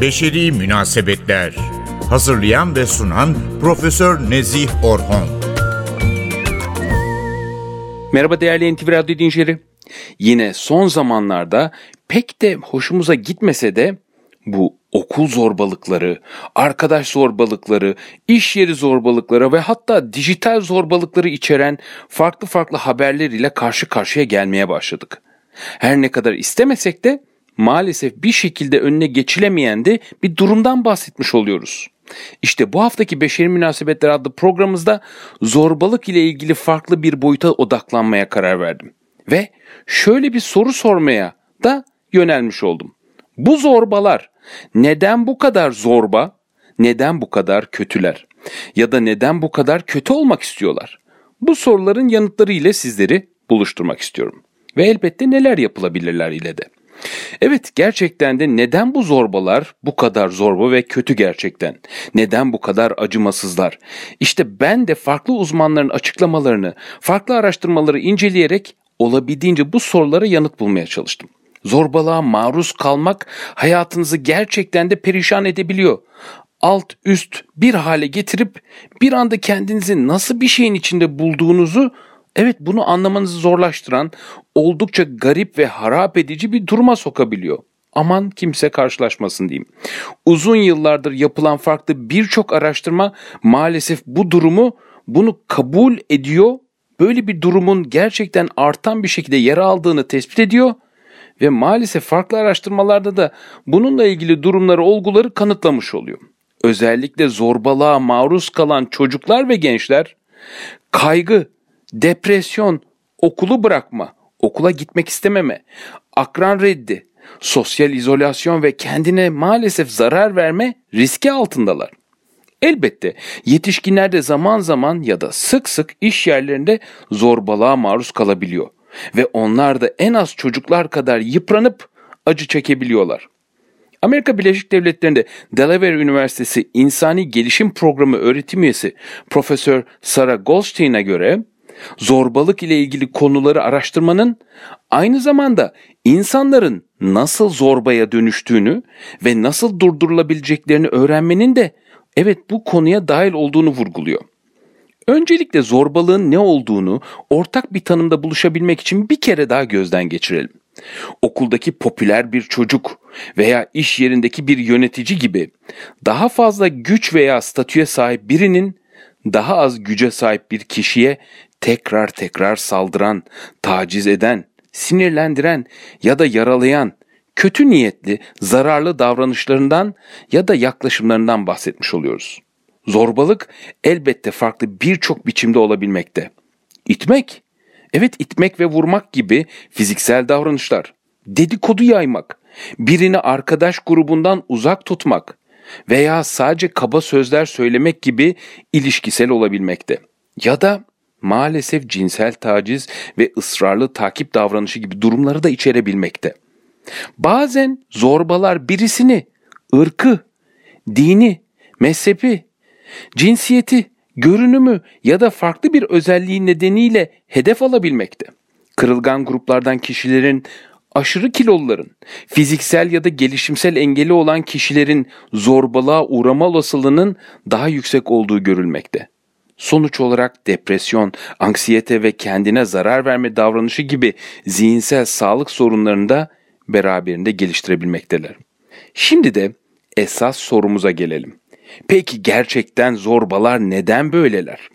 Beşeri Münasebetler Hazırlayan ve sunan Profesör Nezih Orhon Merhaba değerli NTV Radyo dinleyicileri. Yine son zamanlarda pek de hoşumuza gitmese de bu okul zorbalıkları, arkadaş zorbalıkları, iş yeri zorbalıkları ve hatta dijital zorbalıkları içeren farklı farklı haberler ile karşı karşıya gelmeye başladık. Her ne kadar istemesek de maalesef bir şekilde önüne geçilemeyen de bir durumdan bahsetmiş oluyoruz. İşte bu haftaki Beşeri Münasebetler adlı programımızda zorbalık ile ilgili farklı bir boyuta odaklanmaya karar verdim. Ve şöyle bir soru sormaya da yönelmiş oldum. Bu zorbalar neden bu kadar zorba, neden bu kadar kötüler? Ya da neden bu kadar kötü olmak istiyorlar? Bu soruların yanıtları ile sizleri buluşturmak istiyorum. Ve elbette neler yapılabilirler ile de. Evet gerçekten de neden bu zorbalar bu kadar zorba ve kötü gerçekten? Neden bu kadar acımasızlar? İşte ben de farklı uzmanların açıklamalarını, farklı araştırmaları inceleyerek olabildiğince bu sorulara yanıt bulmaya çalıştım. Zorbalığa maruz kalmak hayatınızı gerçekten de perişan edebiliyor. Alt üst bir hale getirip bir anda kendinizi nasıl bir şeyin içinde bulduğunuzu evet bunu anlamanızı zorlaştıran oldukça garip ve harap edici bir duruma sokabiliyor. Aman kimse karşılaşmasın diyeyim. Uzun yıllardır yapılan farklı birçok araştırma maalesef bu durumu bunu kabul ediyor. Böyle bir durumun gerçekten artan bir şekilde yer aldığını tespit ediyor ve maalesef farklı araştırmalarda da bununla ilgili durumları, olguları kanıtlamış oluyor. Özellikle zorbalığa maruz kalan çocuklar ve gençler kaygı, depresyon, okulu bırakma, okula gitmek istememe, akran reddi, sosyal izolasyon ve kendine maalesef zarar verme riski altındalar. Elbette yetişkinler de zaman zaman ya da sık sık iş yerlerinde zorbalığa maruz kalabiliyor ve onlar da en az çocuklar kadar yıpranıp acı çekebiliyorlar. Amerika Birleşik Devletleri'nde Delaware Üniversitesi İnsani Gelişim Programı öğretim üyesi Profesör Sarah Goldstein'e göre zorbalık ile ilgili konuları araştırmanın aynı zamanda insanların nasıl zorbaya dönüştüğünü ve nasıl durdurulabileceklerini öğrenmenin de evet bu konuya dahil olduğunu vurguluyor. Öncelikle zorbalığın ne olduğunu ortak bir tanımda buluşabilmek için bir kere daha gözden geçirelim. Okuldaki popüler bir çocuk veya iş yerindeki bir yönetici gibi daha fazla güç veya statüye sahip birinin daha az güce sahip bir kişiye tekrar tekrar saldıran, taciz eden, sinirlendiren ya da yaralayan, kötü niyetli, zararlı davranışlarından ya da yaklaşımlarından bahsetmiş oluyoruz. Zorbalık elbette farklı birçok biçimde olabilmekte. İtmek, evet itmek ve vurmak gibi fiziksel davranışlar. Dedikodu yaymak, birini arkadaş grubundan uzak tutmak veya sadece kaba sözler söylemek gibi ilişkisel olabilmekte. Ya da maalesef cinsel taciz ve ısrarlı takip davranışı gibi durumları da içerebilmekte. Bazen zorbalar birisini, ırkı, dini, mezhepi, cinsiyeti, görünümü ya da farklı bir özelliği nedeniyle hedef alabilmekte. Kırılgan gruplardan kişilerin, aşırı kiloluların, fiziksel ya da gelişimsel engeli olan kişilerin zorbalığa uğrama olasılığının daha yüksek olduğu görülmekte. Sonuç olarak depresyon, anksiyete ve kendine zarar verme davranışı gibi zihinsel sağlık sorunlarını da beraberinde geliştirebilmekteler. Şimdi de esas sorumuza gelelim. Peki gerçekten zorbalar neden böyleler?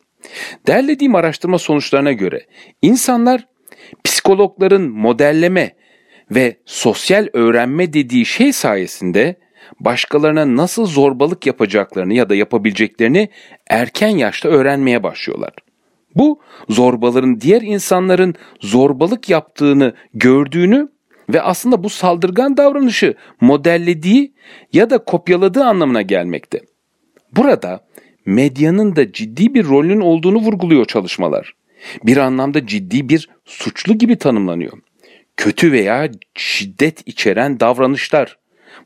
Derlediğim araştırma sonuçlarına göre insanlar psikologların modelleme ve sosyal öğrenme dediği şey sayesinde başkalarına nasıl zorbalık yapacaklarını ya da yapabileceklerini erken yaşta öğrenmeye başlıyorlar. Bu zorbaların diğer insanların zorbalık yaptığını gördüğünü ve aslında bu saldırgan davranışı modellediği ya da kopyaladığı anlamına gelmekte. Burada medyanın da ciddi bir rolünün olduğunu vurguluyor çalışmalar. Bir anlamda ciddi bir suçlu gibi tanımlanıyor. Kötü veya şiddet içeren davranışlar.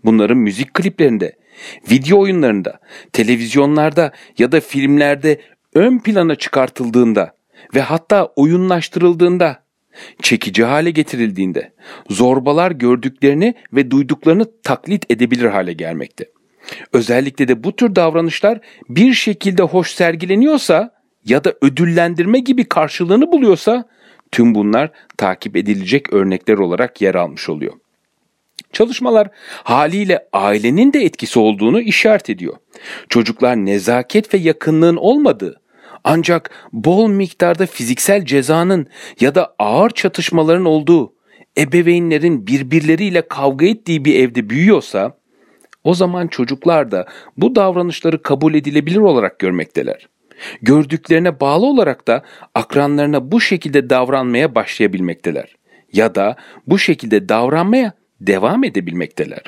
Bunların müzik kliplerinde, video oyunlarında, televizyonlarda ya da filmlerde ön plana çıkartıldığında ve hatta oyunlaştırıldığında çekici hale getirildiğinde, zorbalar gördüklerini ve duyduklarını taklit edebilir hale gelmekte. Özellikle de bu tür davranışlar bir şekilde hoş sergileniyorsa ya da ödüllendirme gibi karşılığını buluyorsa tüm bunlar takip edilecek örnekler olarak yer almış oluyor. Çalışmalar haliyle ailenin de etkisi olduğunu işaret ediyor. Çocuklar nezaket ve yakınlığın olmadığı ancak bol miktarda fiziksel cezanın ya da ağır çatışmaların olduğu, ebeveynlerin birbirleriyle kavga ettiği bir evde büyüyorsa o zaman çocuklar da bu davranışları kabul edilebilir olarak görmekteler. Gördüklerine bağlı olarak da akranlarına bu şekilde davranmaya başlayabilmekteler ya da bu şekilde davranmaya devam edebilmekteler.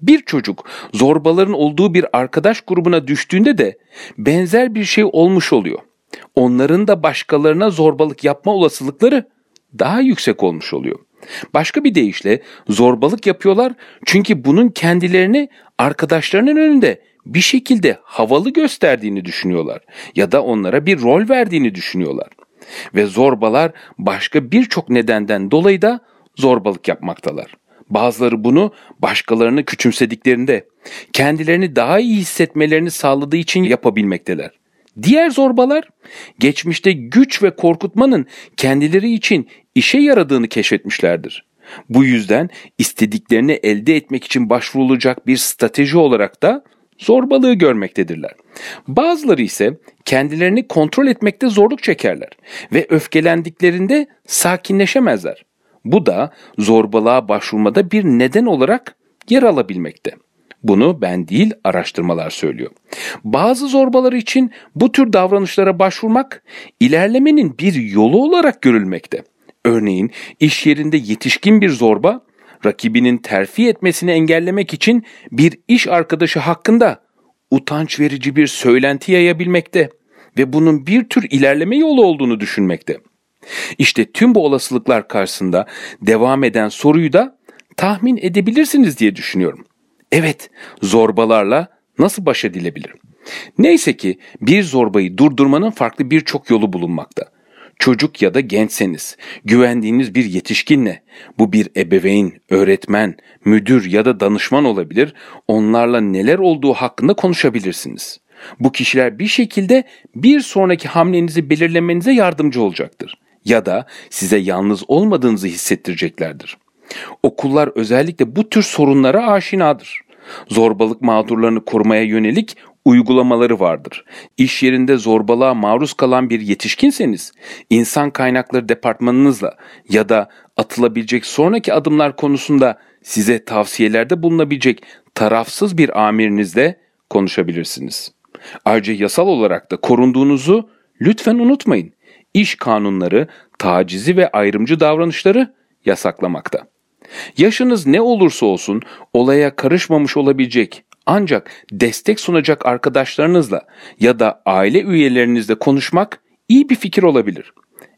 Bir çocuk zorbaların olduğu bir arkadaş grubuna düştüğünde de benzer bir şey olmuş oluyor. Onların da başkalarına zorbalık yapma olasılıkları daha yüksek olmuş oluyor. Başka bir deyişle zorbalık yapıyorlar çünkü bunun kendilerini arkadaşlarının önünde bir şekilde havalı gösterdiğini düşünüyorlar ya da onlara bir rol verdiğini düşünüyorlar. Ve zorbalar başka birçok nedenden dolayı da zorbalık yapmaktalar. Bazıları bunu başkalarını küçümsediklerinde, kendilerini daha iyi hissetmelerini sağladığı için yapabilmekteler. Diğer zorbalar geçmişte güç ve korkutmanın kendileri için işe yaradığını keşfetmişlerdir. Bu yüzden istediklerini elde etmek için başvurulacak bir strateji olarak da zorbalığı görmektedirler. Bazıları ise kendilerini kontrol etmekte zorluk çekerler ve öfkelendiklerinde sakinleşemezler. Bu da zorbalığa başvurmada bir neden olarak yer alabilmekte. Bunu ben değil araştırmalar söylüyor. Bazı zorbalar için bu tür davranışlara başvurmak ilerlemenin bir yolu olarak görülmekte. Örneğin iş yerinde yetişkin bir zorba rakibinin terfi etmesini engellemek için bir iş arkadaşı hakkında utanç verici bir söylenti yayabilmekte ve bunun bir tür ilerleme yolu olduğunu düşünmekte. İşte tüm bu olasılıklar karşısında devam eden soruyu da tahmin edebilirsiniz diye düşünüyorum. Evet, zorbalarla nasıl baş edilebilir? Neyse ki bir zorbayı durdurmanın farklı birçok yolu bulunmakta. Çocuk ya da gençseniz, güvendiğiniz bir yetişkinle, bu bir ebeveyn, öğretmen, müdür ya da danışman olabilir, onlarla neler olduğu hakkında konuşabilirsiniz. Bu kişiler bir şekilde bir sonraki hamlenizi belirlemenize yardımcı olacaktır ya da size yalnız olmadığınızı hissettireceklerdir. Okullar özellikle bu tür sorunlara aşinadır. Zorbalık mağdurlarını korumaya yönelik uygulamaları vardır. İş yerinde zorbalığa maruz kalan bir yetişkinseniz, insan kaynakları departmanınızla ya da atılabilecek sonraki adımlar konusunda size tavsiyelerde bulunabilecek tarafsız bir amirinizle konuşabilirsiniz. Ayrıca yasal olarak da korunduğunuzu lütfen unutmayın. İş kanunları tacizi ve ayrımcı davranışları yasaklamakta. Yaşınız ne olursa olsun olaya karışmamış olabilecek ancak destek sunacak arkadaşlarınızla ya da aile üyelerinizle konuşmak iyi bir fikir olabilir.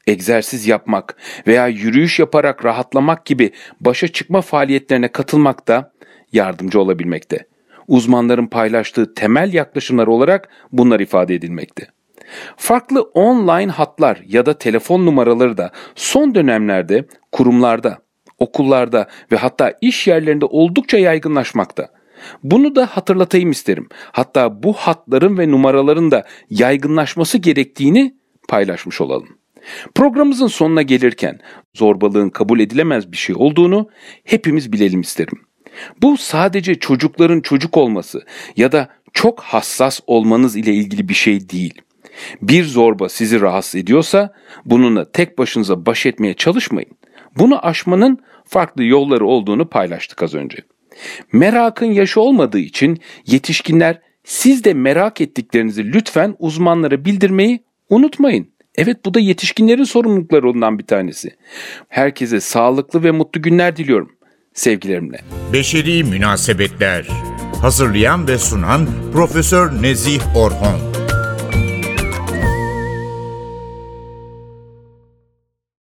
Egzersiz yapmak veya yürüyüş yaparak rahatlamak gibi başa çıkma faaliyetlerine katılmak da yardımcı olabilmekte. Uzmanların paylaştığı temel yaklaşımlar olarak bunlar ifade edilmekte. Farklı online hatlar ya da telefon numaraları da son dönemlerde kurumlarda, okullarda ve hatta iş yerlerinde oldukça yaygınlaşmakta. Bunu da hatırlatayım isterim. Hatta bu hatların ve numaraların da yaygınlaşması gerektiğini paylaşmış olalım. Programımızın sonuna gelirken zorbalığın kabul edilemez bir şey olduğunu hepimiz bilelim isterim. Bu sadece çocukların çocuk olması ya da çok hassas olmanız ile ilgili bir şey değil. Bir zorba sizi rahatsız ediyorsa bununla tek başınıza baş etmeye çalışmayın. Bunu aşmanın farklı yolları olduğunu paylaştık az önce. Merakın yaşı olmadığı için yetişkinler siz de merak ettiklerinizi lütfen uzmanlara bildirmeyi unutmayın. Evet bu da yetişkinlerin sorumluluklarından bir tanesi. Herkese sağlıklı ve mutlu günler diliyorum. Sevgilerimle. Beşeri Münasebetler Hazırlayan ve sunan Profesör Nezih Orhon